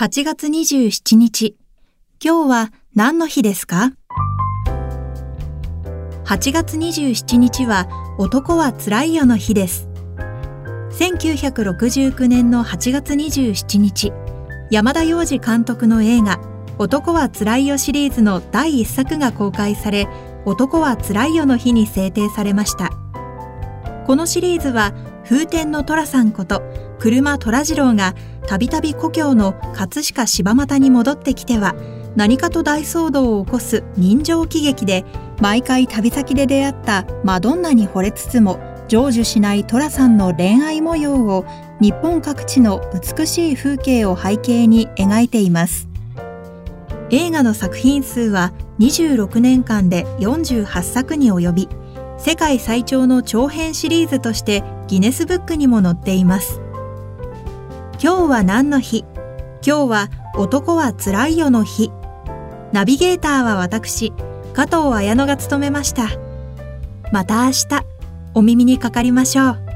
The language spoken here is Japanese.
8月27日。今日は何の日ですか ?8 月27日は男はつらいよの日です。1969年の8月27日、山田洋次監督の映画男はつらいよシリーズの第1作が公開され、男はつらいよの日に制定されました。このシリーズは風天の寅さんこと車虎次郎がたびたび故郷の葛飾柴又に戻ってきては何かと大騒動を起こす人情喜劇で毎回旅先で出会ったマドンナに惚れつつも成就しない寅さんの恋愛模様を日本各地の美しい風景を背景に描いています。映画の作品数は26年間で48作に及び世界最長の長編シリーズとしてギネスブックにも載っています。今日は何の日？今日は男はつらいよの日。ナビゲーターは私加藤綾乃が務めました。また明日お耳にかかりましょう。